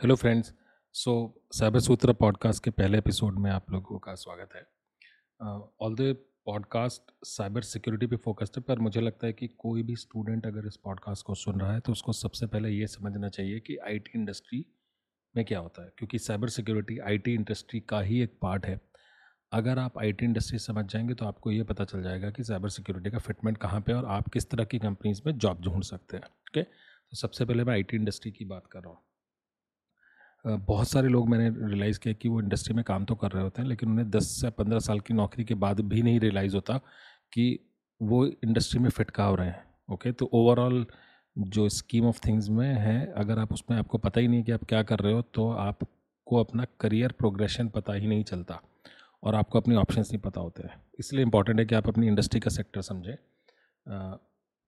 Hello friends, so cyber Sutra podcast के पहले episode में आप लोगों का स्वागत है। All the podcast cyber security पे फोकस्ड है, पर मुझे लगता है कि कोई भी स्टूडेंट अगर इस पॉडकास्ट को सुन रहा है तो उसको सबसे पहले ये समझना चाहिए कि आईटी इंडस्ट्री में क्या होता है, क्योंकि साइबर सिक्योरिटी आईटी इंडस्ट्री का ही एक पार्ट है। अगर आप आईटी इंडस्ट्री समझ जाएँगे तो आपको ये पता चल जाएगा कि साइबर सिक्योरिटी का फिटमेंट कहाँ पे और आप किस तरह की कंपनीज़ में जॉब ढूंढ सकते हैं, ओके? तो सबसे पहले मैं आईटी इंडस्ट्री की बात कर रहा हूँ। बहुत सारे लोग मैंने रियलाइज़ किया कि वो इंडस्ट्री में काम तो कर रहे होते हैं, लेकिन उन्हें 10 से 15 साल की नौकरी के बाद भी नहीं रियलाइज़ होता कि वो इंडस्ट्री में फिट कहाँ हो रहे हैं ओके तो ओवरऑल जो स्कीम ऑफ़ थिंग्स में है, अगर आप उसमें आपको पता ही नहीं कि आप क्या कर रहे हो तो आपको अपना करियर प्रोग्रेशन पता ही नहीं चलता और आपको अपने ऑप्शंस नहीं पता होते हैं। इसलिए इंपॉर्टेंट है कि आप अपनी इंडस्ट्री का सेक्टर समझें।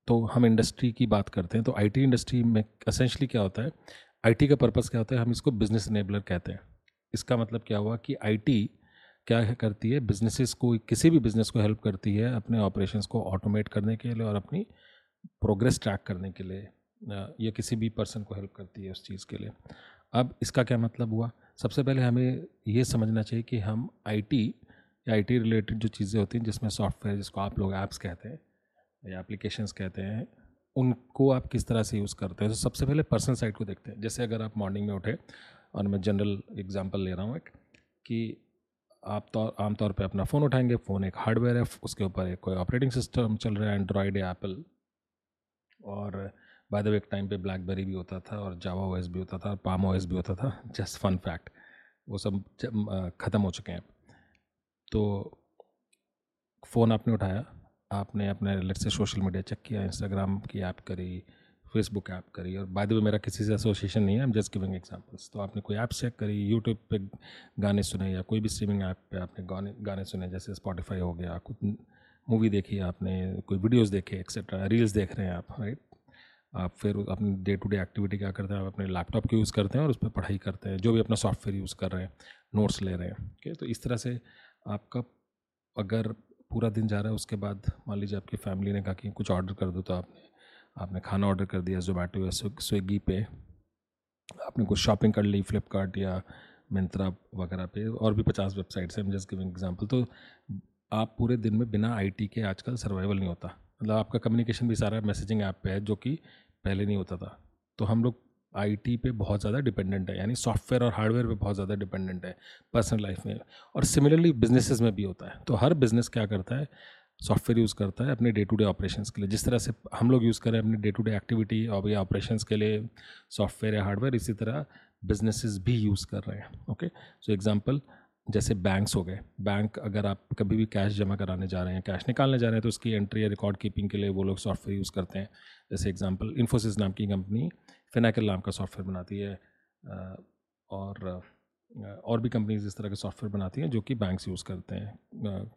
तो हम इंडस्ट्री की बात करते हैं तो आईटी इंडस्ट्री में असेंशली क्या होता है आईटी का पर्पज़ क्या होता है? हम इसको बिज़नेस इनेबलर कहते हैं। इसका मतलब क्या हुआ कि आईटी क्या करती है? बिजनेसेस को, किसी भी बिज़नेस को हेल्प करती है अपने ऑपरेशंस को ऑटोमेट करने के लिए और अपनी प्रोग्रेस ट्रैक करने के लिए या किसी भी पर्सन को हेल्प करती है उस चीज़ के लिए। अब इसका क्या मतलब हुआ? सबसे पहले हमें ये समझना चाहिए कि हम आईटी या आईटी रिलेटेड जो चीज़ें होती हैं, जिसमें सॉफ्टवेयर जिसको आप लोग ऐप्स कहते हैं, या एप्लीकेशंस कहते हैं उनको आप किस तरह से यूज़ करते हैं? तो सबसे पहले पर्सनल साइड को देखते हैं। जैसे अगर आप मॉर्निंग में उठे, और मैं जनरल एग्जांपल ले रहा हूँ एक, कि आप तो आमतौर पे अपना फ़ोन उठाएँगे फ़ोन एक हार्डवेयर है, उसके ऊपर एक कोई ऑपरेटिंग सिस्टम चल रहा है एंड्रॉयड या एप्पल और बाय द वे एक टाइम पे ब्लैकबेरी भी होता था, और जावा ओएस भी होता था, और पाम ओएस भी होता था। जस्ट फन फैक्ट वो सब ख़त्म हो चुके हैं। तो फ़ोन आपने उठाया आपने अपने लेट से सोशल मीडिया चेक किया इंस्टाग्राम की ऐप करी फेसबुक ऐप करी और बाद में मेरा किसी से एसोसिएशन नहीं है I am just giving examples तो आपने कोई ऐप चेक करी यूट्यूब पे गाने सुने या कोई भी स्ट्रीमिंग ऐप पे आपने गाने गाने सुने, जैसे स्पॉटिफाई हो गया, कुछ मूवी देखी आपने, कोई वीडियोस देखे एक्सेट्रा रील्स देख रहे हैं आप राइट आप फिर अपनी डे टू डे एक्टिविटी क्या करते हैं? आप अपने लैपटॉप को यूज़ करते हैं और उस पर पढ़ाई करते हैं, जो भी अपना सॉफ्टवेयर यूज़ कर रहे हैं नोट्स ले रहे हैं ओके तो इस तरह से आपका, अगर पूरा दिन जा रहा है, उसके बाद मान लीजिए आपकी फैमिली ने कहा कि कुछ ऑर्डर कर दो तो आपने आपने खाना ऑर्डर कर दिया जोमेटो या स्विगी पे। आपने कुछ शॉपिंग कर ली फ्लिपकार्ट या मिंत्रा वगैरह पे, और भी पचास वेबसाइट्स हैं जस्ट गिविंग एग्जांपल तो आप पूरे दिन में बिना आईटी के आजकल सर्वाइवल नहीं होता। मतलब आपका कम्युनिकेशन भी सारा मैसेजिंग ऐप पे है, जो कि पहले नहीं होता था। तो हम लोग आईटी पे बहुत ज़्यादा डिपेंडेंट है, यानी सॉफ्टवेयर और हार्डवेयर पे बहुत ज़्यादा डिपेंडेंट है, पर्सनल लाइफ में। और सिमिलरली बिजनेसेस में भी होता है। तो हर बिज़नेस क्या करता है? सॉफ्टवेयर यूज़ करता है अपने डे टू डे ऑपरेशंस के लिए। जिस तरह से हम लोग यूज़ करें अपने डे टू डे एक्टिविटी और या ऑपरेशंस के लिए, सॉफ्टवेयर या हार्डवेयर, इसी तरह बिजनेसेस भी यूज़ कर रहे हैं, ओके? सो एग्जांपल जैसे बैंक्स हो गए। बैंक अगर आप कभी भी कैश जमा कराने जा रहे हैं, कैश निकालने जा रहे हैं तो उसकी एंट्री या रिकॉर्ड कीपिंग के लिए वो लोग सॉफ्टवेयर यूज़ करते हैं। जैसे एग्जांपल इन्फोसिस नाम की कंपनी फिनाकल नाम का सॉफ्टवेयर बनाती है और और भी कंपनीज़ इस तरह के सॉफ्टवेयर बनाती हैं जो कि बैंक्स यूज़ करते हैं।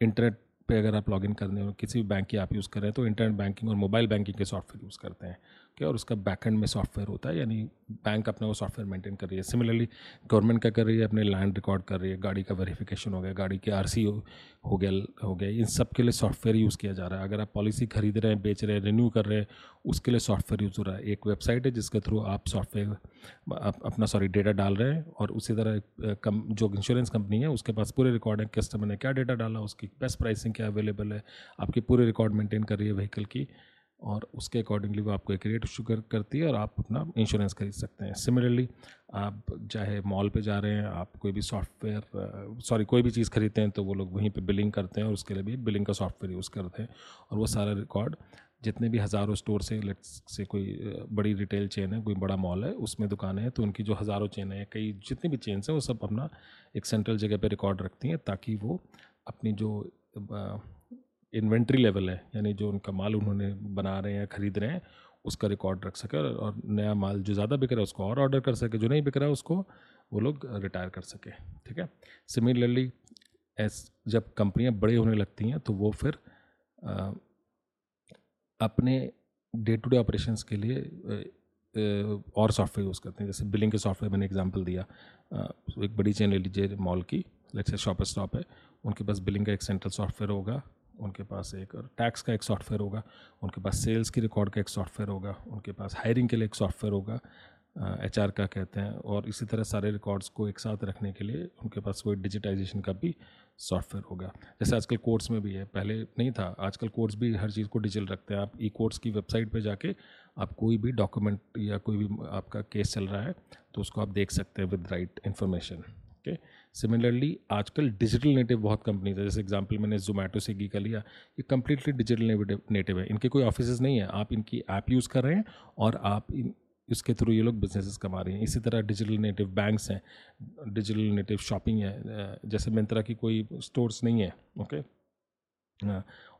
इंटरनेट पे अगर आप लॉगिन करने हो किसी भी बैंक की आप यूज़ करें तो इंटरनेट बैंकिंग और मोबाइल बैंकिंग के सॉफ्टवेयर यूज़ करते हैं। क्या और उसका बैकएंड में सॉफ्टवेयर होता है यानी बैंक अपना वो सॉफ्टवेयर मेंटेन कर रही है। सिमिलरली गवर्नमेंट क्या कर रही है अपने लैंड रिकॉर्ड कर रही है गाड़ी का वेरिफिकेशन हो गया गाड़ी के आर हो, हो गया हो गया इन सब के लिए सॉफ्टवेयर यूज़ किया जा रहा है। अगर आप पॉलिसी खरीद रहे हैं बेच रहे हैं रिन्यू कर रहे हैं उसके लिए सॉफ्टवेयर यूज़ हो रहा है। एक वेबसाइट है जिसके थ्रू आप सॉफ्टवेयर अपना सॉरी डेटा डाल रहे हैं और उसी तरह कम जो इंश्योरेंस कंपनी है उसके पास पूरे रिकॉर्ड है कस्टमर ने क्या डेटा डाला उसकी बेस्ट प्राइसिंग क्या अवेलेबल है आपकी पूरे रिकॉर्ड मेंटेन कर रही है व्हीकल की। और उसके अकॉर्डिंगली वो आपको एक रेट इशू कर करती है और आप अपना इंश्योरेंस खरीद सकते हैं। सिमिलरली आप चाहे मॉल पे जा रहे हैं, आप कोई भी सॉफ्टवेयर सॉरी कोई भी चीज़ खरीदते हैं तो वो लोग वहीं पे बिलिंग करते हैं और उसके लिए भी बिलिंग का सॉफ्टवेयर यूज़ करते हैं। और वो सारा रिकॉर्ड जितने भी हज़ारों स्टोर से लेट से कोई बड़ी रिटेल चेन है, कोई बड़ा मॉल है, उसमें दुकानें हैं तो उनकी जो हज़ारों चेन है कई जितनी भी चेन्स हैं, वो सब अपना एक सेंट्रल जगह पर रिकॉर्ड रखती हैं ताकि वो अपनी जो इन्वेंट्री लेवल है यानी जो उनका माल उन्होंने बना रहे हैं या खरीद रहे हैं उसका रिकॉर्ड रख सके और नया माल जो ज़्यादा बिक रहा है उसको और ऑर्डर कर सके जो नहीं बिक रहा है उसको वो लोग रिटायर कर सके ठीक है? सिमिलरली एस जब कंपनियाँ बड़े होने लगती हैं तो वो फिर आ, अपने डे टू डे ऑपरेशंस के लिए और सॉफ्टवेयर यूज़ करते हैं। जैसे बिलिंग के सॉफ्टवेयर मैंने एग्जांपल दिया एक बड़ी चेन ले लीजिए मॉल की लेट्स से शॉपर स्टॉप है उनके पास बिलिंग का एक सेंट्रल सॉफ्टवेयर होगा उनके पास एक टैक्स का एक सॉफ्टवेयर होगा, उनके पास सेल्स की रिकॉर्ड का एक सॉफ्टवेयर होगा, उनके पास हायरिंग के लिए एक सॉफ्टवेयर होगा एच आर का कहते हैं, और इसी तरह सारे रिकॉर्ड्स को एक साथ रखने के लिए उनके पास कोई डिजिटाइजेशन का भी सॉफ्टवेयर होगा। जैसे आजकल कोर्ट्स में भी है, पहले नहीं था, आजकल कोर्ट्स भी हर चीज़ को डिजिटल रखते हैं। आप ई कोर्ट्स की वेबसाइट पे जाके आप कोई भी डॉक्यूमेंट या कोई भी आपका केस चल रहा है तो उसको आप देख सकते हैं with right information. Okay similarly आजकल डिजिटल नेटिव बहुत कंपनीज़ है। जैसे एग्जांपल मैंने जोमेटो से गी का लिया। ये कम्प्लीटली डिजिटल नेटिव है। इनके कोई ऑफ़िस नहीं है। आप इनकी ऐप यूज़ कर रहे हैं और आप इन, इसके थ्रू ये लोग बिजनेसेस कमा रहे हैं। इसी तरह डिजिटल नेटिव बैंक्स हैं। डिजिटल नेटिव शॉपिंग है। जैसे मिंत्रा की कोई स्टोर्स नहीं है। ओके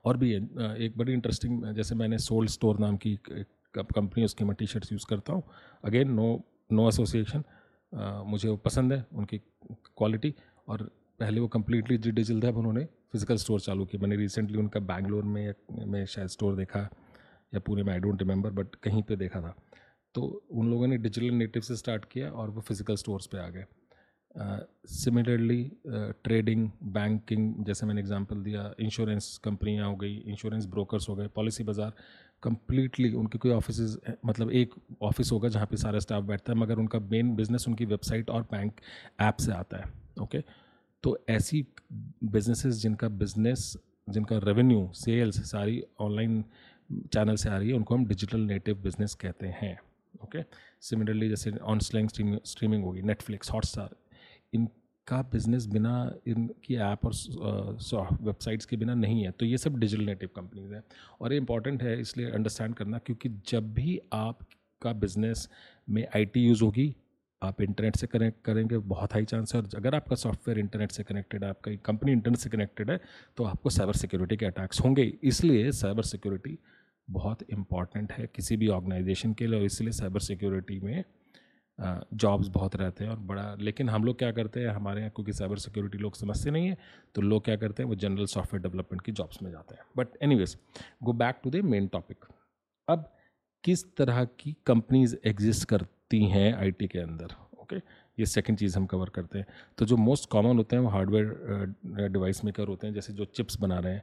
और भी है। एक बड़ी इंटरेस्टिंग जैसे मैंने सोल्ड स्टोर नाम की कंपनी उसकी मैं टी शर्ट्स यूज़ करता हूँ। अगेन नो नो एसोसिएशन मुझे वो पसंद है, उनकी क्वालिटी। और पहले वो कम्प्लीटली डिजिटल था उन्होंने फ़िज़िकल स्टोर चालू किया। मैंने रिसेंटली उनका बैंगलोर में में शायद स्टोर देखा, या पुणे में आई डोंट रिमेंबर बट कहीं पे देखा था। तो उन लोगों ने डिजिटल नेटिव से स्टार्ट किया और वो फ़िज़िकल स्टोर्स पे आ गए। सिमिलरली ट्रेडिंग बैंकिंग जैसे मैंने एग्जांपल दिया इंश्योरेंस कंपनियाँ हो गई इंश्योरेंस ब्रोकर्स हो गए पॉलिसी बाज़ार कम्प्लीटली उनके कोई ऑफ़िस मतलब एक ऑफ़िस होगा जहाँ पे सारा स्टाफ बैठता है, मगर उनका मेन बिज़नेस उनकी वेबसाइट और बैंक ऐप से आता है ओके तो ऐसी बिजनेसेस जिनका बिज़नेस जिनका रेवेन्यू सेल्स सारी ऑनलाइन चैनल से आ रही है, उनको हम डिजिटल नेटिव बिज़नेस कहते हैं ओके सिमिलरली जैसे ऑन स्लैंग स्ट्रीमिंग होगी नेटफ्लिक्स हॉटस्टार इनका बिज़नेस बिना इनकी ऐप और वेबसाइट्स के बिना नहीं है तो ये सब डिजिटल नेटिव कंपनीज़ हैं। और ये इंपॉर्टेंट है इसलिए अंडरस्टैंड करना, क्योंकि जब भी आपका बिज़नेस में आईटी यूज़ होगी, आप इंटरनेट से कनेक्ट करेंगे, बहुत हाई चांस है। और अगर आपका सॉफ्टवेयर इंटरनेट से कनेक्टेड है, आपका कंपनी इंटरनेट से कनेक्टेड है तो आपको साइबर सिक्योरिटी के अटैक्स होंगे। इसलिए साइबर सिक्योरिटी बहुत इंपॉर्टेंट है किसी भी ऑर्गेनाइजेशन के लिए, और इसलिए साइबर सिक्योरिटी में जॉब्स बहुत रहते हैं और बड़ा, लेकिन हम लोग क्या करते हैं, हमारे यहाँ क्योंकि साइबर सिक्योरिटी लोग समझते नहीं है तो लोग क्या करते हैं, वो जनरल सॉफ्टवेयर डेवलपमेंट की जॉब्स में जाते हैं। But any go back to the main topic अब किस तरह की कंपनीज़ एग्जिस्ट करती हैं आईटी के अंदर? ओके ये सेकंड चीज़ हम कवर करते हैं। तो जो मोस्ट कॉमन होते हैं, वो हार्डवेयर डिवाइस मेकर होते हैं, जैसे जो चिप्स बना रहे हैं।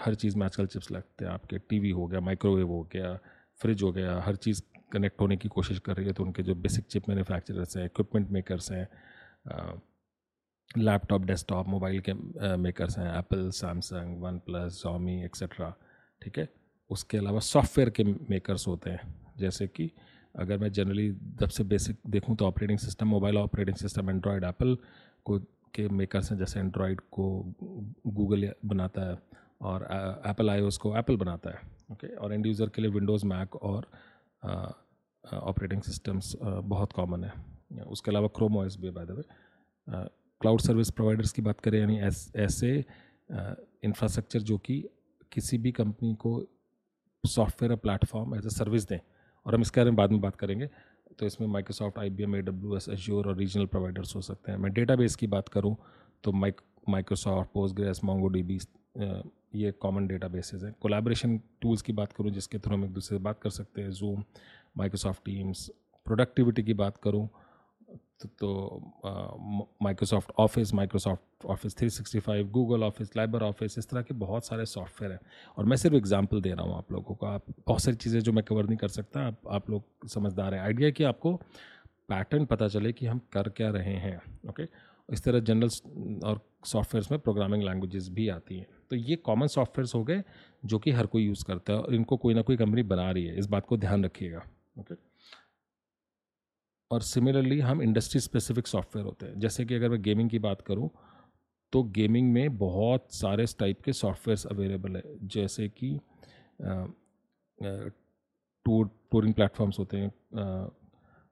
हर चीज़ में आजकल चिप्स लगते हैं आपके। टीवी हो गया माइक्रोवेव हो गया फ्रिज हो गया, हर चीज़ कनेक्ट होने की कोशिश कर रही है तो उनके जो बेसिक चिप मैन्युफैक्चरर्स हैं इक्विपमेंट मेकर्स हैं लैपटॉप डेस्कटॉप मोबाइल के मेकर्स हैं Apple Samsung OnePlus Xiaomi etcetera ठीक है उसके अलावा सॉफ्टवेयर के मेकर्स होते हैं, जैसे कि अगर मैं जनरली जब से बेसिक देखूँ तो operating system mobile operating system Android Apple को, के मेकर्स हैं, जैसे एंड्रॉयड को गूगल बनाता है और एप्पल आई को एप्पल बनाता है ओके? और एंड यूज़र के लिए विंडोज़ मैक और ऑपरेटिंग सिस्टम्स बहुत कॉमन है। उसके अलावा क्रोम ओएस भी by the way cloud service providers की बात करें, यानी ऐसे इंफ्रास्ट्रक्चर जो कि किसी भी कंपनी को software platform as a service दें। और हम इसके बारे में बाद में बात करेंगे। तो इसमें Microsoft I B M A W S Azure और रीजनल प्रोवाइडर्स हो सकते हैं। मैं डेटाबेस की बात करूँ तो mic Microsoft post Mongo D B ये कॉमन डेटा बेसिस हैं। कोलाब्रेशन टूल्स की बात करूँ, जिसके थ्रू हम एक दूसरे से बात कर सकते हैं। जूम माइक्रोसॉफ्ट टीम्स प्रोडक्टिविटी की बात करूँ तो Microsoft office Microsoft office 365 Google office Libre office इस तरह के बहुत सारे सॉफ्टवेयर हैं। और मैं सिर्फ़ एग्जांपल दे रहा हूँ आप लोगों को। आप, बहुत सारी चीज़ें जो मैं कवर नहीं कर सकता, आप आप लोग समझदार हैं। आइडिया कि आपको पैटर्न पता चले कि हम कर क्या रहे हैं ओके इस तरह जनरल और सॉफ्टवेयर्स में प्रोग्रामिंग लैंग्वेजेस भी आती हैं। तो ये कॉमन सॉफ्टवेयर्स हो गए, जो कि हर कोई यूज़ करता है और इनको कोई ना कोई कंपनी बना रही है। इस बात को ध्यान रखिएगा। ओके और सिमिलरली हम इंडस्ट्री स्पेसिफिक सॉफ्टवेयर होते हैं। जैसे कि अगर मैं गेमिंग की बात करूँ तो गेमिंग में बहुत सारे टाइप के सॉफ्टवेयर्स अवेलेबल है। जैसे कि टूर टूरिंग प्लेटफॉर्म्स होते हैं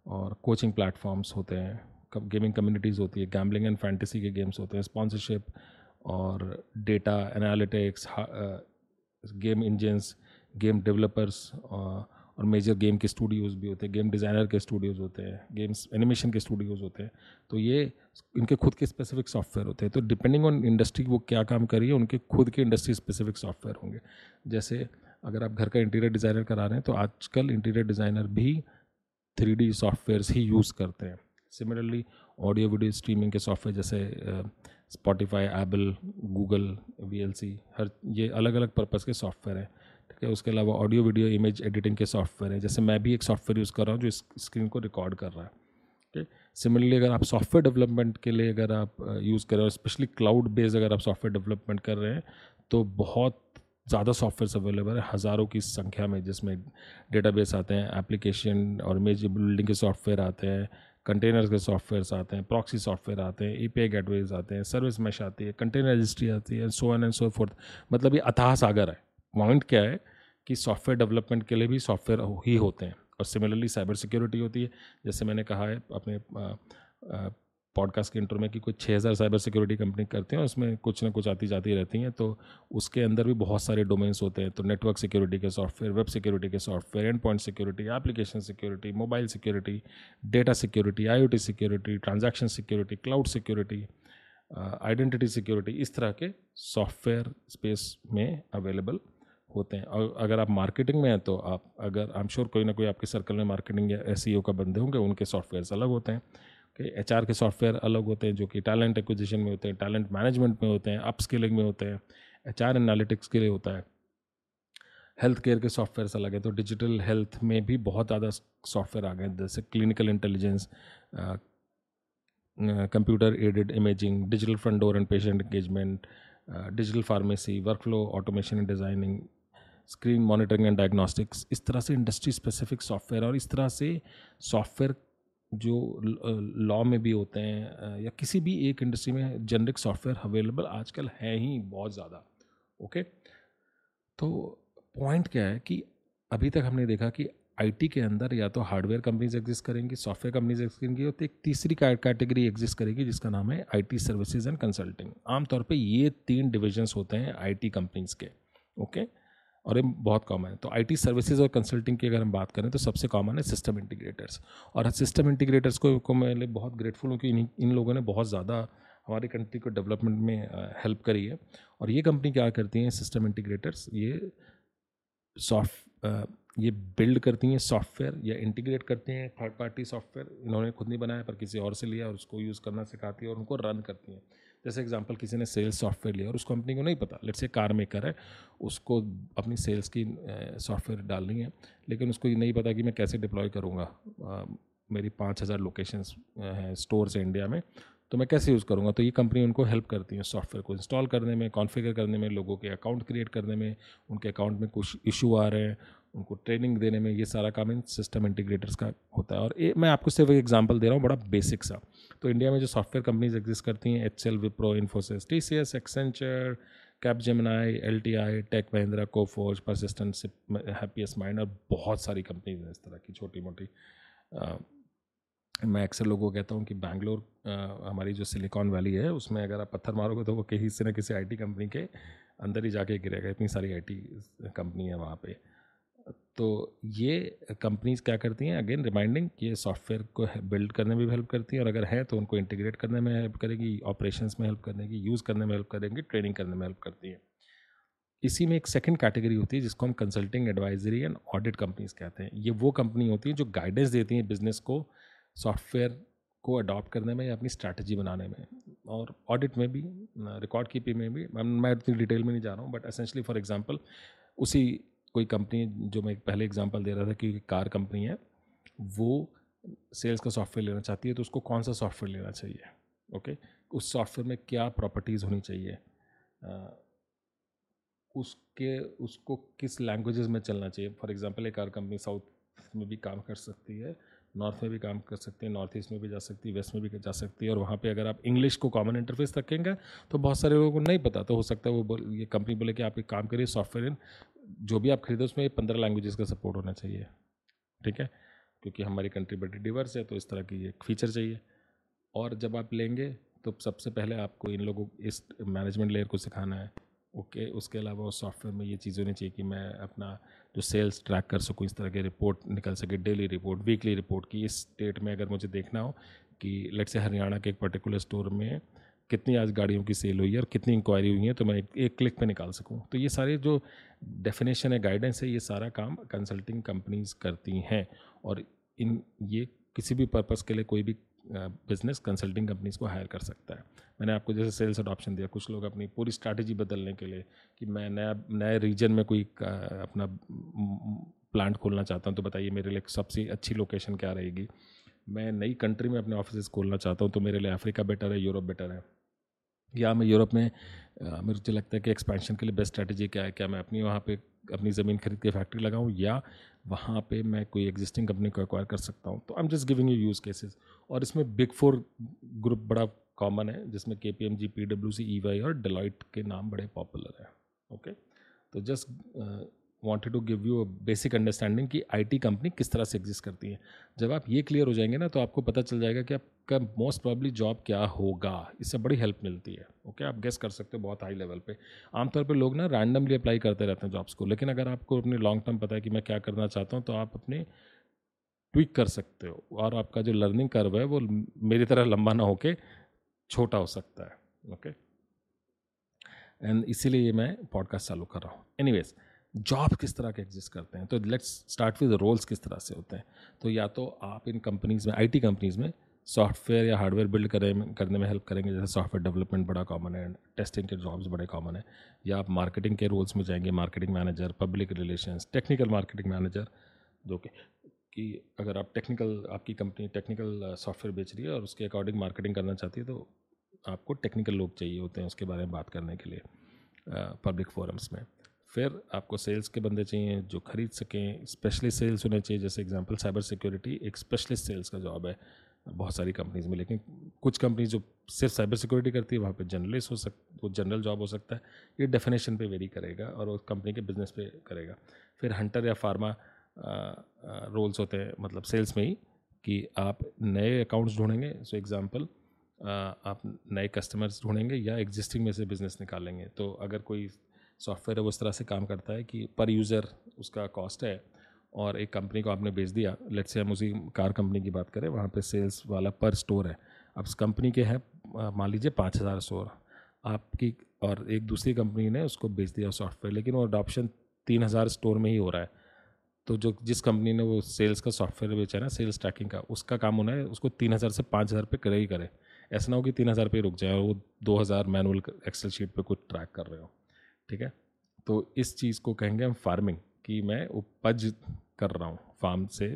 और कोचिंग प्लेटफॉर्म्स होते हैं। गेमिंग कम्युनिटीज़ होती है गैम्बलिंग एंड फैंटेसी के गेम्स होते हैं स्पॉन्सरशिप और data analytics game engines game developers और मेजर गेम के स्टूडियोज़ भी होते हैं, गेम डिज़ाइनर के स्टूडियोज़ होते हैं, गेम्स एनिमेशन के स्टूडियोज़ होते हैं। तो ये इनके खुद के स्पेसिफिक सॉफ्टवेयर होते हैं। तो डिपेंडिंग ऑन इंडस्ट्री वो क्या काम कर रही है, उनके खुद के इंडस्ट्री स्पेसिफिक सॉफ्टवेयर होंगे। जैसे अगर आप घर का इंटीरियर डिज़ाइनर करा रहे हैं तो आजकल इंटीरियर डिज़ाइनर भी थ्री डी सॉफ्टवेयर ही यूज़ करते हैं। सिमिलरली ऑडियो वीडियो स्ट्रीमिंग के सॉफ्टवेयर जैसे स्पॉटिफाई एबल गूगल VLC हर ये अलग अलग पर्पज़ के सॉफ्टवेयर हैं। ठीक है, उसके अलावा ऑडियो वीडियो इमेज एडिटिंग के सॉफ्टवेयर है। जैसे मैं भी एक सॉफ्टवेयर यूज़ कर रहा हूँ, जो स्क्रीन को रिकॉर्ड कर रहा है, ठीक सिमिलरली अगर आप सॉफ्टवेयर डेवलपमेंट के लिए अगर आप यूज़ कर रहे हो स्पेशली क्लाउड बेस्ड अगर आप सॉफ्टवेयर डेवलपमेंट कर रहे हैं तो बहुत ज़्यादा सॉफ्टवेयर अवेलेबल है, हज़ारों की संख्या में, जिसमें डेटाबेस आते हैं एप्लीकेशन और इमेज बिल्डिंग के सॉफ्टवेयर आते हैं कंटेनर्स के सॉफ्टवेयर आते हैं प्रॉक्सी सॉफ्टवेयर आते हैं ए गेटवेज आते हैं सर्विस मैश आती है कंटेनर रजिस्ट्री आती है so on and so forth मतलब ये अथाह सागर है। पॉइंट क्या है? कि सॉफ्टवेयर डेवलपमेंट के लिए भी सॉफ्टवेयर ही होते हैं। और सिमिलरली साइबर सिक्योरिटी होती है। जैसे मैंने कहा है, अपने पॉडकास्ट के इंटर में कि कुछ छः हज़ार साइबर सिक्योरिटी कंपनी करते हैं, उसमें कुछ ना कुछ आती जाती रहती हैं तो उसके अंदर भी बहुत सारे डोमेन्स होते हैं। तो नेटवर्क सिक्योरिटी के सॉफ्टवेयर, वेब सिक्योरिटी के software end point security, application security, mobile security, data security, IoT security, transaction security, cloud security identity security, इस तरह के सॉफ्टवेयर स्पेस में अवेलेबल होते हैं। और अगर आप मार्केटिंग में हैं तो आप, अगर आई एम श्योर कोई ना कोई आपके सर्कल में मार्केटिंग या एस e का बंदे होंगे, उनके सॉफ्टवेयर अलग होते हैं। कि एचआर के सॉफ्टवेयर अलग होते हैं, जो कि टैलेंट एक्विजिशन में होते हैं टैलेंट मैनेजमेंट में होते हैं अपस्किलिंग में होते हैं एच आर एनालिटिक्स के लिए होता है। हेल्थ केयर के सॉफ्टवेयर अलग है तो डिजिटल हेल्थ में भी बहुत ज़्यादा सॉफ्टवेयर आ गए जैसे clinical intelligence computer aided imaging digital front door and patient engagement digital pharmacy workflow automation and designing screen monitoring and diagnostics इस तरह से इंडस्ट्री स्पेसिफिक सॉफ्टवेयर और इस तरह से सॉफ्टवेयर जो लॉ में भी होते हैं या किसी भी एक इंडस्ट्री में जेनरिक सॉफ्टवेयर अवेलेबल आजकल है ही बहुत ज़्यादा ओके तो पॉइंट क्या है कि अभी तक हमने देखा कि आईटी के अंदर या तो हार्डवेयर कंपनीज़ एग्जिस्ट करेंगी सॉफ्टवेयर कंपनीज़ एग्जिस्ट करेंगी और एक तीसरी कैटेगरी एग्जिस्ट करेगी जिसका नाम है आईटी सर्विसेज़ एंड कंसल्टिंग आमतौर पे ये तीन डिविजन्स होते हैं आईटी कंपनीज़ के ओके और ये बहुत कॉमन है। तो आईटी सर्विसेज़ और कंसल्टिंग की अगर हम बात करें तो सबसे कॉमन है सिस्टम इंटीग्रेटर्स और सिस्टम इंटीग्रेटर्स को, को मैं बहुत ग्रेटफुल हूँ कि इन इन लोगों ने बहुत ज़्यादा हमारी कंट्री को डेवलपमेंट में हेल्प करी है। और ये कंपनी क्या करती हैं सिस्टम इंटीग्रेटर्स ये सॉफ्ट ये बिल्ड करती हैं सॉफ्टवेयर या इंटीग्रेट करती हैं थर्ड पार्टी सॉफ्टवेयर इन्होंने खुद नहीं बनाया पर किसी और से लिया और उसको यूज़ करना सिखाती है और उनको रन करती हैं। जैसे एग्जांपल किसी ने सेल्स सॉफ्टवेयर लिया और उस कंपनी को नहीं पता। लेट से कार मेकर है उसको अपनी सेल्स की सॉफ्टवेयर डालनी है लेकिन उसको ये नहीं पता कि मैं कैसे डिप्लॉय करूँगा। मेरी पाँच हज़ार लोकेशंस हैं स्टोर्स है इंडिया में तो मैं कैसे यूज़ करूँगा? तो ये कंपनी उनको हेल्प करती है सॉफ्टवेयर को इंस्टॉल करने में कॉन्फ़िगर करने में लोगों के अकाउंट क्रिएट करने में उनके अकाउंट में कुछ इशू आ रहे हैं उनको ट्रेनिंग देने में ये सारा काम इन सिस्टम इंटीग्रेटर्स का होता है। और ए, मैं आपको सिर्फ़ एक एग्जांपल दे रहा हूँ बड़ा बेसिक सा। तो इंडिया में जो सॉफ्टवेयर कंपनीज़ एग्जिस्ट करती हैं H L Wipro Infosys T C S Accenture Capgemini L T I tech Mahindra Coforge Persistent Happiest Mind और बहुत सारी कंपनीज़ हैं इस तरह की छोटी मोटी मैं अक्सर लोगों को कहता हूँ कि बैंगलोर हमारी जो सिलिकॉन वैली है, उसमें अगर आप पत्थर मारोगे तो वो कहीं से न किसी आईटी कंपनी के अंदर ही जाके गिरेगा। इतनी सारी आईटी कंपनी है वहाँ पे। तो ये कंपनीज़ क्या करती हैं? अगेन रिमाइंडिंग ये सॉफ्टवेयर को बिल्ड करने में भी हेल्प करती हैं और अगर है तो उनको इंटीग्रेट करने में हेल्प करेगी, ऑपरेशंस में हेल्प करने की यूज़ करने में हेल्प करेंगी, ट्रेनिंग करने में हेल्प करती हैं। इसी में एक सेकंड कैटेगरी होती है जिसको हम consulting advisory and audit companies कहते हैं। ये वो कंपनी होती है जो गाइडेंस देती हैं बिज़नेस को सॉफ्टवेयर को अडॉप्ट करने में या अपनी स्ट्रैटेजी बनाने में और ऑडिट में भी, रिकॉर्ड कीपिंग में भी। मैं इतनी डिटेल में नहीं जा रहा हूँ, बट असेंशली फॉर एग्ज़ाम्पल उसी कोई कंपनी, जो मैं पहले एग्जांपल दे रहा था कि कार कंपनी है, वो सेल्स का सॉफ्टवेयर लेना चाहती है तो उसको कौन सा सॉफ्टवेयर लेना चाहिए? ओके उस सॉफ्टवेयर में क्या प्रॉपर्टीज़ होनी चाहिए? उसके, उसको किस लैंग्वेजेस में चलना चाहिए? फॉर एग्जांपल एक कार कंपनी साउथ में भी काम कर सकती है नॉर्थ में भी काम कर सकती है नॉर्थ ईस्ट में भी जा सकती है वेस्ट में भी जा सकती है, और वहाँ पे अगर आप इंग्लिश को कॉमन इंटरफेस रखेंगे तो बहुत सारे लोगों को नहीं पता तो हो सकता है वो ये कंपनी बोले कि आप एक काम करिए सॉफ्टवेयर जो भी आप खरीदो, उसमें पंद्रह लैंग्वेजेस का सपोर्ट होना चाहिए। ठीक है? क्योंकि हमारी कंट्री बड़ी डिवर्स है तो इस तरह की एक फीचर चाहिए। और जब आप लेंगे तो सबसे पहले आपको इन लोगों को इस मैनेजमेंट लेयर को सिखाना है। ओके उसके अलावा उस सॉफ्टवेयर में ये चीज़ होनी चाहिए कि मैं अपना जो सेल्स ट्रैक कर सकूँ, इस तरह के रिपोर्ट निकल सके डेली रिपोर्ट वीकली रिपोर्ट की इस स्टेट में अगर मुझे देखना हो कि लेट से हरियाणा के एक पर्टिकुलर स्टोर में कितनी आज गाड़ियों की सेल हुई है और कितनी इंक्वायरी हुई है तो मैं एक, क्लिक पे निकाल सकूँ। तो ये सारे जो डेफिनेशन है गाइडेंस है ये सारा काम कंसल्टिंग कंपनीज़ करती हैं। और इन ये किसी भी पर्पज़ के लिए कोई भी बिज़नेस कंसल्टिंग कंपनीज़ को हायर कर सकता है। मैंने आपको जैसे सेल्स अडॉप्शन दिया कुछ लोग अपनी पूरी स्ट्रैटेजी बदलने के लिए कि मैं नया नए रीजन में कोई अपना प्लांट खोलना चाहता हूँ तो बताइए मेरे लिए सबसे अच्छी लोकेशन क्या रहेगी? मैं नई कंट्री में अपने ऑफ़िस खोलना चाहता हूँ तो मेरे लिए अफ्रीका बेटर है यूरोप बेटर है। या मैं यूरोप में मुझे लगता है कि एक्सपेंशन के लिए बेस्ट स्ट्रैटेजी क्या है? क्या मैं अपनी वहाँ पे, अपनी ज़मीन खरीद के फैक्ट्री लगाऊँ या वहाँ पे मैं कोई एग्जिस्टिंग कंपनी को एक्वायर कर सकता हूँ? तो I am just giving you use cases और इसमें बिग फोर ग्रुप बड़ा कॉमन है, जिसमें K P M G P W C E Y और डिलॉइट के नाम बड़े पॉपुलर हैं ओके तो just wanted to give you a basic understanding कि आईटी कंपनी किस तरह से एग्जिस्ट करती है। जब आप ये क्लियर हो जाएँगे ना तो आपको पता चल जाएगा कि आपका मोस्ट प्रॉब्ली जॉब क्या होगा। इससे बड़ी हेल्प मिलती है। ओके आप गेस कर सकते हो बहुत हाई लेवल पे। आमतौर पे लोग ना रैंडमली अप्लाई करते रहते हैं जॉब्स को। लेकिन अगर आपको अपने लॉन्ग टर्म पता है कि मैं क्या करना चाहता हूँ तो आप अपने ट्विक कर सकते हो। और आपका जो लर्निंग कर्व है, वो मेरी तरह लंबा ना होके छोटा हो सकता है। ओके एंड इसीलिए मैं पॉडकास्ट चालू कर रहा हूँ। एनीवेज़ जॉब किस तरह के एग्जिस्ट करते हैं? तो लेट्स स्टार्ट विद रोल्स किस तरह से होते हैं? तो या तो आप इन कंपनीज़ में आईटी कंपनीज़ में सॉफ्टवेयर या हार्डवेयर बिल्ड करें, करने में हेल्प करेंगे, जैसे सॉफ्टवेयर डेवलपमेंट बड़ा कॉमन है टेस्टिंग के जॉब्स बड़े कॉमन है, या आप मार्केटिंग के रोल्स में जाएँगे marketing manager public relations technical marketing manager जो कि कि अगर आप टेक्निकल आपकी कंपनी टेक्निकल सॉफ्टवेयर बेच रही है और उसके अकॉर्डिंग मार्केटिंग करना चाहती है तो आपको टेक्निकल लोग चाहिए होते हैं उसके बारे में बात करने के लिए पब्लिक फोरम्स में। फिर आपको सेल्स के बंदे चाहिए जो खरीद सकें स्पेशलिस्ट सेल्स होने चाहिए। जैसे एग्जांपल साइबर सिक्योरिटी एक स्पेशलिस्ट सेल्स का जॉब है। बहुत सारी कंपनीज़ में, लेकिन कुछ कंपनीज़ जो सिर्फ़ साइबर सिक्योरिटी करती है, वहाँ पे जर्नलिस्ट हो सक, वो जनरल जॉब हो सकता है। ये डेफिनेशन पे वेरी करेगा और वो कंपनी के बिज़नेस पे करेगा। फिर हंटर या फार्मा रोल्स होते हैं मतलब सेल्स में ही, कि आप नए अकाउंट्स ढूंढेंगे। सो एग्ज़ाम्पल आप नए कस्टमर्स ढूंढेंगे या एग्जिस्टिंग में से बिज़नेस निकालेंगे। तो अगर कोई सॉफ्टवेयर है, वो इस तरह से काम करता है कि पर यूज़र उसका कॉस्ट है और एक कंपनी को आपने बेच दिया लेट से हम उसी कार कंपनी की बात करें, वहाँ पे सेल्स वाला पर स्टोर है। अब उस कंपनी के हैं मान लीजिए पाँच हज़ार स्टोर आपकी और एक दूसरी कंपनी ने उसको बेच दिया सॉफ्टवेयर लेकिन वो अडॉप्शन तीन हज़ार स्टोर में ही हो रहा है। तो जो जिस कंपनी ने वो सेल्स का सॉफ्टवेयर बेचा है ना सेल्स ट्रैकिंग का, उसका काम होना है, उसको तीन हज़ार से पाँच हज़ार पे करे ही करे। ऐसा ना हो कि तीन हज़ार पे रुक जाए और वो दो हज़ार मैनुअल एक्सेल शीट पे कुछ ट्रैक कर रहे हो। ठीक है? तो इस चीज़ को कहेंगे हम फ़ार्मिंग कि मैं उपज कर रहा हूँ फार्म से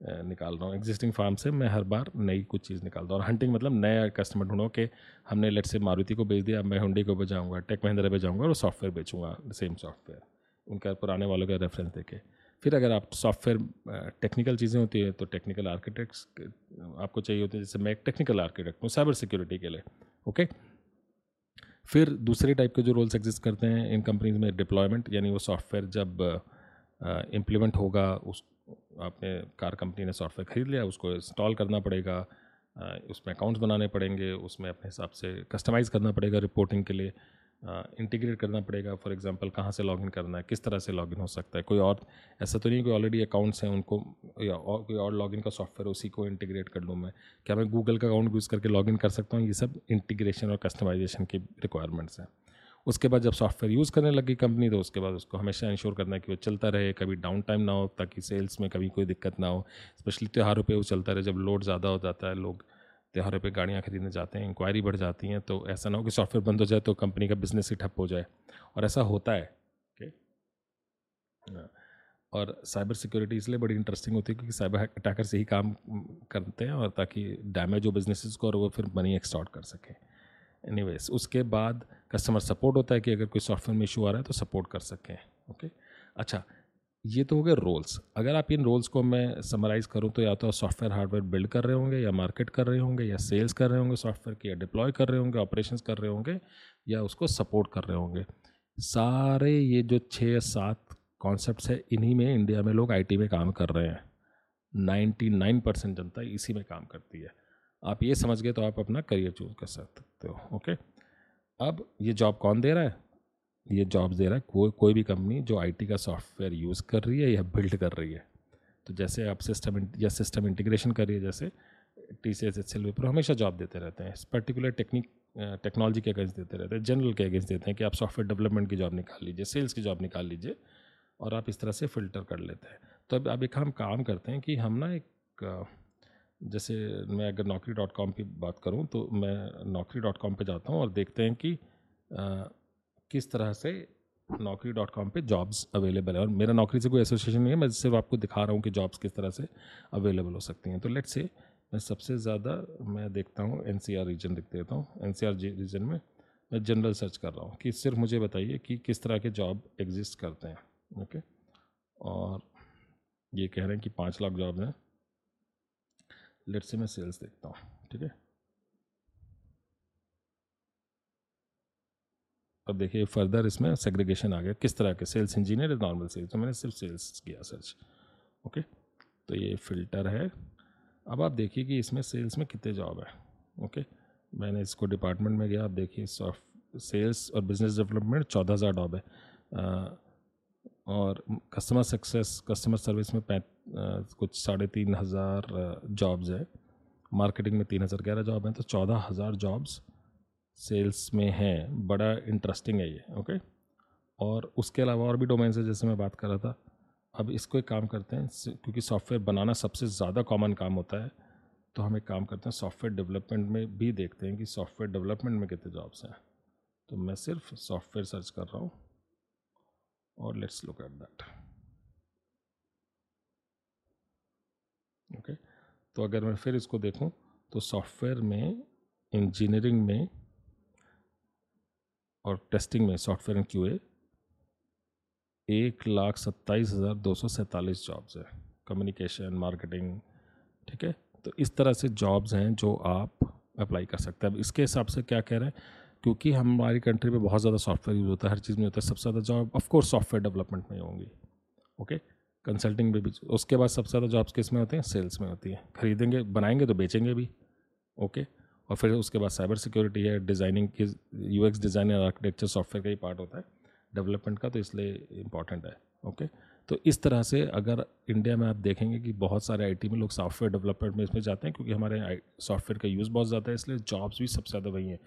निकाल रहा हूँ। एग्जिस्टिंग फार्म से मैं हर बार नई कुछ चीज़ निकालता हूँ। और हंटिंग मतलब नया कस्टमर ढूंढो कि हमने लेट से मारुति को बेच दिया, मैं हुंडी को बजाऊँगा टेक महिंद्रा पे जाऊँगा और सॉफ्टवेयर बेचूँगा सेम सॉफ्टवेयर उनका पुराने वालों का रेफरेंस देके। फिर अगर आप सॉफ्टवेयर टेक्निकल चीज़ें होती है तो टेक्निकल आर्किटेक्ट्स आपको चाहिए होते हैं, जैसे मैं एक टेक्निकल आर्किटेक्ट हूँ साइबर सिक्योरिटी के लिए ओके फिर दूसरे टाइप के जो रोल्स एग्जिस्ट करते हैं इन कंपनीज़ में डिप्लॉयमेंट यानी वो सॉफ्टवेयर जब इम्प्लीमेंट होगा, उस, आपने कार कंपनी ने सॉफ्टवेयर खरीद लिया, उसको इंस्टॉल करना पड़ेगा उसमें अकाउंट्स बनाने पड़ेंगे, उसमें अपने हिसाब से कस्टमाइज़ करना पड़ेगा रिपोर्टिंग के लिए। इंटीग्रेट करना पड़ेगा फॉर एग्जांपल कहाँ से लॉगिन करना है, किस तरह से लॉगिन हो सकता है, कोई और, ऐसा तो नहीं कोई ऑलरेडी अकाउंट्स हैं, उनको, या और कोई और लॉगिन का सॉफ्टवेयर उसी को इंटीग्रेट कर लूँ मैं। क्या मैं गूगल का अकाउंट यूज़ करके लॉगिन कर सकता हूँ? ये सब इंटीग्रेशन और कस्टमाइजेशन की रिक्वायरमेंट्स हैं। उसके बाद जब सॉफ्टवेयर यूज़ करने लगी कंपनी तो उसके बाद उसको हमेशा इंश्योर करना है कि वो चलता रहे, कभी डाउन टाइम ना हो, ताकि सेल्स में कभी कोई दिक्कत ना हो। स्पेशली त्योहारों पर वो चलता रहे, जब लोड ज़्यादा हो जाता है, लोग त्योहारों पे गाड़ियाँ खरीदने जाते हैं इंक्वायरी बढ़ जाती हैं तो ऐसा ना हो कि सॉफ्टवेयर बंद हो जाए तो कंपनी का बिज़नेस ही ठप हो जाए और ऐसा होता है ओके हाँ। और साइबर सिक्योरिटी इसलिए बड़ी इंटरेस्टिंग होती है क्योंकि साइबर अटैकर्स यही काम करते हैं और ताकि डैमेज हो बिजनेसेस को और वो फिर मनी एक्सटॉर्ट कर सकें एनीवेज उसके बाद कस्टमर सपोर्ट होता है कि अगर कोई सॉफ्टवेयर में इशू आ रहा है तो सपोर्ट कर सकें ओके okay? अच्छा ये तो हो गए रोल्स। अगर आप इन रोल्स को मैं समराइज़ करूँ तो या तो आप सॉफ्टवेयर, हार्डवेयर बिल्ड कर रहे होंगे या मार्केट कर रहे होंगे या सेल्स कर रहे होंगे सॉफ्टवेयर की या डिप्लॉय कर रहे होंगे, ऑपरेशंस कर रहे होंगे या उसको सपोर्ट कर रहे होंगे। सारे ये जो छः या सात कॉन्सेप्ट है, इन्हीं में इंडिया में लोग आईटी में काम कर रहे हैं। नाइन्टी नाइन परसेंट जनता इसी में काम करती है। आप ये समझ गए तो आप अपना करियर चूज़ कर सकते हो, ओके? अब ये जॉब कौन दे रहा है? ये जॉब्स दे रहा है। कोई कोई भी कंपनी जो आईटी का सॉफ्टवेयर यूज़ कर रही है या बिल्ड कर रही है। तो जैसे आप सिस्टम या सिस्टम इंटीग्रेशन कर रही है, जैसे T C S H L Wipro हमेशा जॉब देते रहते हैं। पर्टिकुलर टेक्निक टेक्नोलॉजी के अगेंस्ट देते रहते हैं, जनरल के अगेंस्ट देते हैं कि आप सॉफ्टवेयर डेवलपमेंट की जॉब निकाल लीजिए, सेल्स की जॉब निकाल लीजिए और आप इस तरह से फ़िल्टर कर लेते हैं। तो अब अब एक हम काम करते हैं कि हम ना एक जैसे मैं अगर नौकरी डॉट कॉम पर बात करूँ तो मैं नौकरी डॉट कॉम पर जाता हूँ और देखते हैं कि किस तरह से नौकरी डॉट कॉम पर जॉब्स अवेलेबल है? और मेरा नौकरी से कोई एसोसिएशन नहीं है, मैं सिर्फ़ आपको दिखा रहा हूँ कि जॉब्स किस तरह से अवेलेबल हो सकती हैं। तो लेट से मैं सबसे ज़्यादा मैं देखता हूँ एनसीआर रीजन देख देता हूँ। एन रीजन में मैं जनरल सर्च कर रहा हूँ कि सिर्फ़ मुझे बताइए कि किस तरह के जॉब एग्जिस्ट करते हैं। ओके और ये कह रहे हैं कि पाँच लाख जॉब हैं। लेट से मैं सेल्स देखता हूँ। ठीक है? अब देखिए फर्दर इसमें सेग्रीगेशन आ गया। किस तरह के? सेल्स इंजीनियर नॉर्मल सेल्स तो मैंने सिर्फ़ सेल्स किया सर्च ओके तो ये फ़िल्टर है। अब आप देखिए कि इसमें सेल्स में कितने जॉब है। ओके मैंने इसको डिपार्टमेंट में गया। आप देखिए सॉफ्ट सेल्स और बिज़नेस डेवलपमेंट चौदह हज़ार जॉब है। आ, और कस्टमर सक्सेस कस्टमर सर्विस में पै कुछ साढ़े तीन हज़ार जॉब्स है। मार्केटिंग में तीन हज़ार ग्यारह जॉब हैं। तो चौदह हज़ार जॉब्स सेल्स में है, बड़ा इंटरेस्टिंग है ये ओके और उसके अलावा और भी डोमेन है, जैसे मैं बात कर रहा था। अब इसको एक काम करते हैं क्योंकि सॉफ्टवेयर बनाना सबसे ज़्यादा कॉमन काम होता है तो हम एक काम करते हैं सॉफ्टवेयर डेवलपमेंट में भी देखते हैं कि सॉफ्टवेयर डेवलपमेंट में कितने जॉब्स हैं। तो मैं सिर्फ़ सॉफ्टवेयर सर्च कर रहा हूँ, और let's look at that okay तो अगर मैं फिर इसको देखूँ तो सॉफ्टवेयर में इंजीनियरिंग में और टेस्टिंग में सॉफ्टवेयर एंड क्यूए एक लाख सत्ताईस हज़ार दो सौ सैंतालीस जॉब्स है। कम्युनिकेशन मार्केटिंग ठीक है? तो इस तरह से जॉब्स हैं जो आप अप्लाई कर सकते हैं। अब इसके हिसाब से क्या कह रहे हैं? क्योंकि हमारी कंट्री में बहुत ज़्यादा सॉफ्टवेयर यूज़ होता है, हर चीज़ में होता है, सबसे ज़्यादा जॉब ऑफकोर्स सॉफ्टवेयर डेवलपमेंट में होंगी। ओके कंसल्टिंग में भी, उसके बाद सबसे ज़्यादा जॉब्स किसमें होते हैं? सेल्स में होती है। खरीदेंगे, बनाएँगे तो बेचेंगे भी। ओके और फिर उसके बाद साइबर सिक्योरिटी है डिज़ाइनिंग की U X design designer architecture software का ही पार्ट होता है डेवलपमेंट का तो इसलिए इंपॉर्टेंट है ओके तो इस तरह से अगर इंडिया में आप देखेंगे कि बहुत सारे आईटी में लोग सॉफ्टवेयर डेवलपमेंट में इसमें जाते हैं क्योंकि हमारे सॉफ्टवेयर का यूज़ बहुत ज़्यादा है, इसलिए जॉब्स भी सबसे ज़्यादा वही हैं।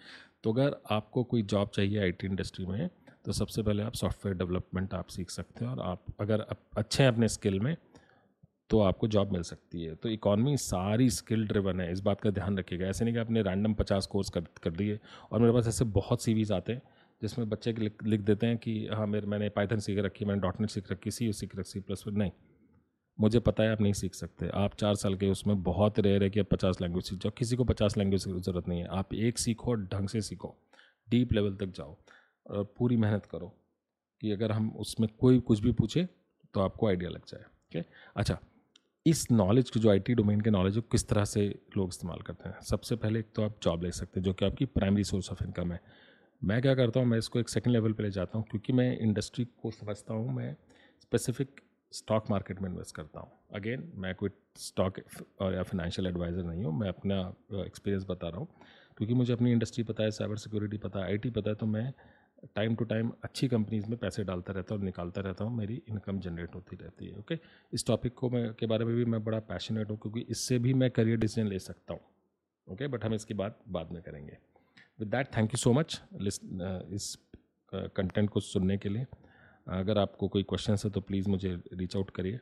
तो अगर आपको कोई जॉब चाहिए आईटी इंडस्ट्री में तो सबसे पहले आप सॉफ्टवेयर डेवलपमेंट आप सीख सकते हैं और आप अगर अच्छे हैं अपने स्किल में तो आपको जॉब मिल सकती है। तो इकॉनमी सारी स्किल ड्रिवन है, इस बात का ध्यान रखिएगा। ऐसे नहीं कि आपने रैंडम पचास कोर्स कर कर दिए और मेरे पास ऐसे बहुत सीवीज आते हैं, जिसमें बच्चे के लिख लिख देते हैं कि हाँ मेरे, मैंने पाइथन सीख रखी, मैंने. डॉट नेट सीख रखी सी सीख रखी सी प्लस नहीं। मुझे पता है आप नहीं सीख सकते। आप चार साल के उसमें बहुत रेयर है कि आप पचास लैंग्वेज सीख जाओ। किसी को पचास लैंग्वेज की ज़रूरत नहीं है। आप एक सीखो, ढंग से सीखो। डीप लेवल तक जाओ और पूरी मेहनत करो कि अगर हम उसमें कोई कुछ भी पूछे तो आपको आइडिया लग जाए। ओके अच्छा इस नॉलेज को, जो आईटी डोमेन के नॉलेज को किस तरह से लोग इस्तेमाल करते हैं? सबसे पहले एक तो आप जॉब ले सकते हैं, जो कि आपकी प्राइमरी सोर्स ऑफ़ इनकम है। मैं क्या करता हूँ, मैं इसको एक सेकंड लेवल पे ले जाता हूँ, क्योंकि मैं इंडस्ट्री को समझता हूँ, मैं स्पेसिफिक स्टॉक मार्केट में इन्वेस्ट करता हूँ। अगेन मैं कोई स्टॉक या फाइनेंशियल एडवाइज़र नहीं हूँ, मैं अपना एक्सपीरियंस बता रहा हूँ। क्योंकि मुझे अपनी इंडस्ट्री पता है साइबर सिक्योरिटी पता है आईटी पता है तो मैं टाइम टू टाइम अच्छी कंपनीज़ में पैसे डालता रहता हूँ निकालता रहता हूँ, मेरी इनकम जनरेट होती रहती है, ओके? इस टॉपिक को मैं, के बारे में भी मैं बड़ा पैशनेट हूँ, क्योंकि इससे भी मैं करियर डिसीज़न ले सकता हूँ, ओके? बट हम इसकी बात बाद में करेंगे। With that thank you so much इस कंटेंट को सुनने के लिए। अगर आपको कोई क्वेश्चन है तो प्लीज़ मुझे रीच आउट करिए।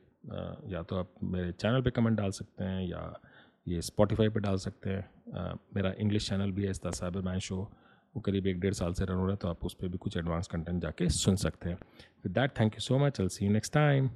या तो आप मेरे चैनल पे कमेंट डाल सकते हैं, या ये स्पॉटिफाई पे डाल सकते हैं। मेरा इंग्लिश चैनल भी है साइबर मैन शो वो करीब एक डेढ़ साल से रन हो रहा है तो आप उस पर भी कुछ एडवांस कंटेंट जाके सुन सकते हैं। With that thank you so much L see you next time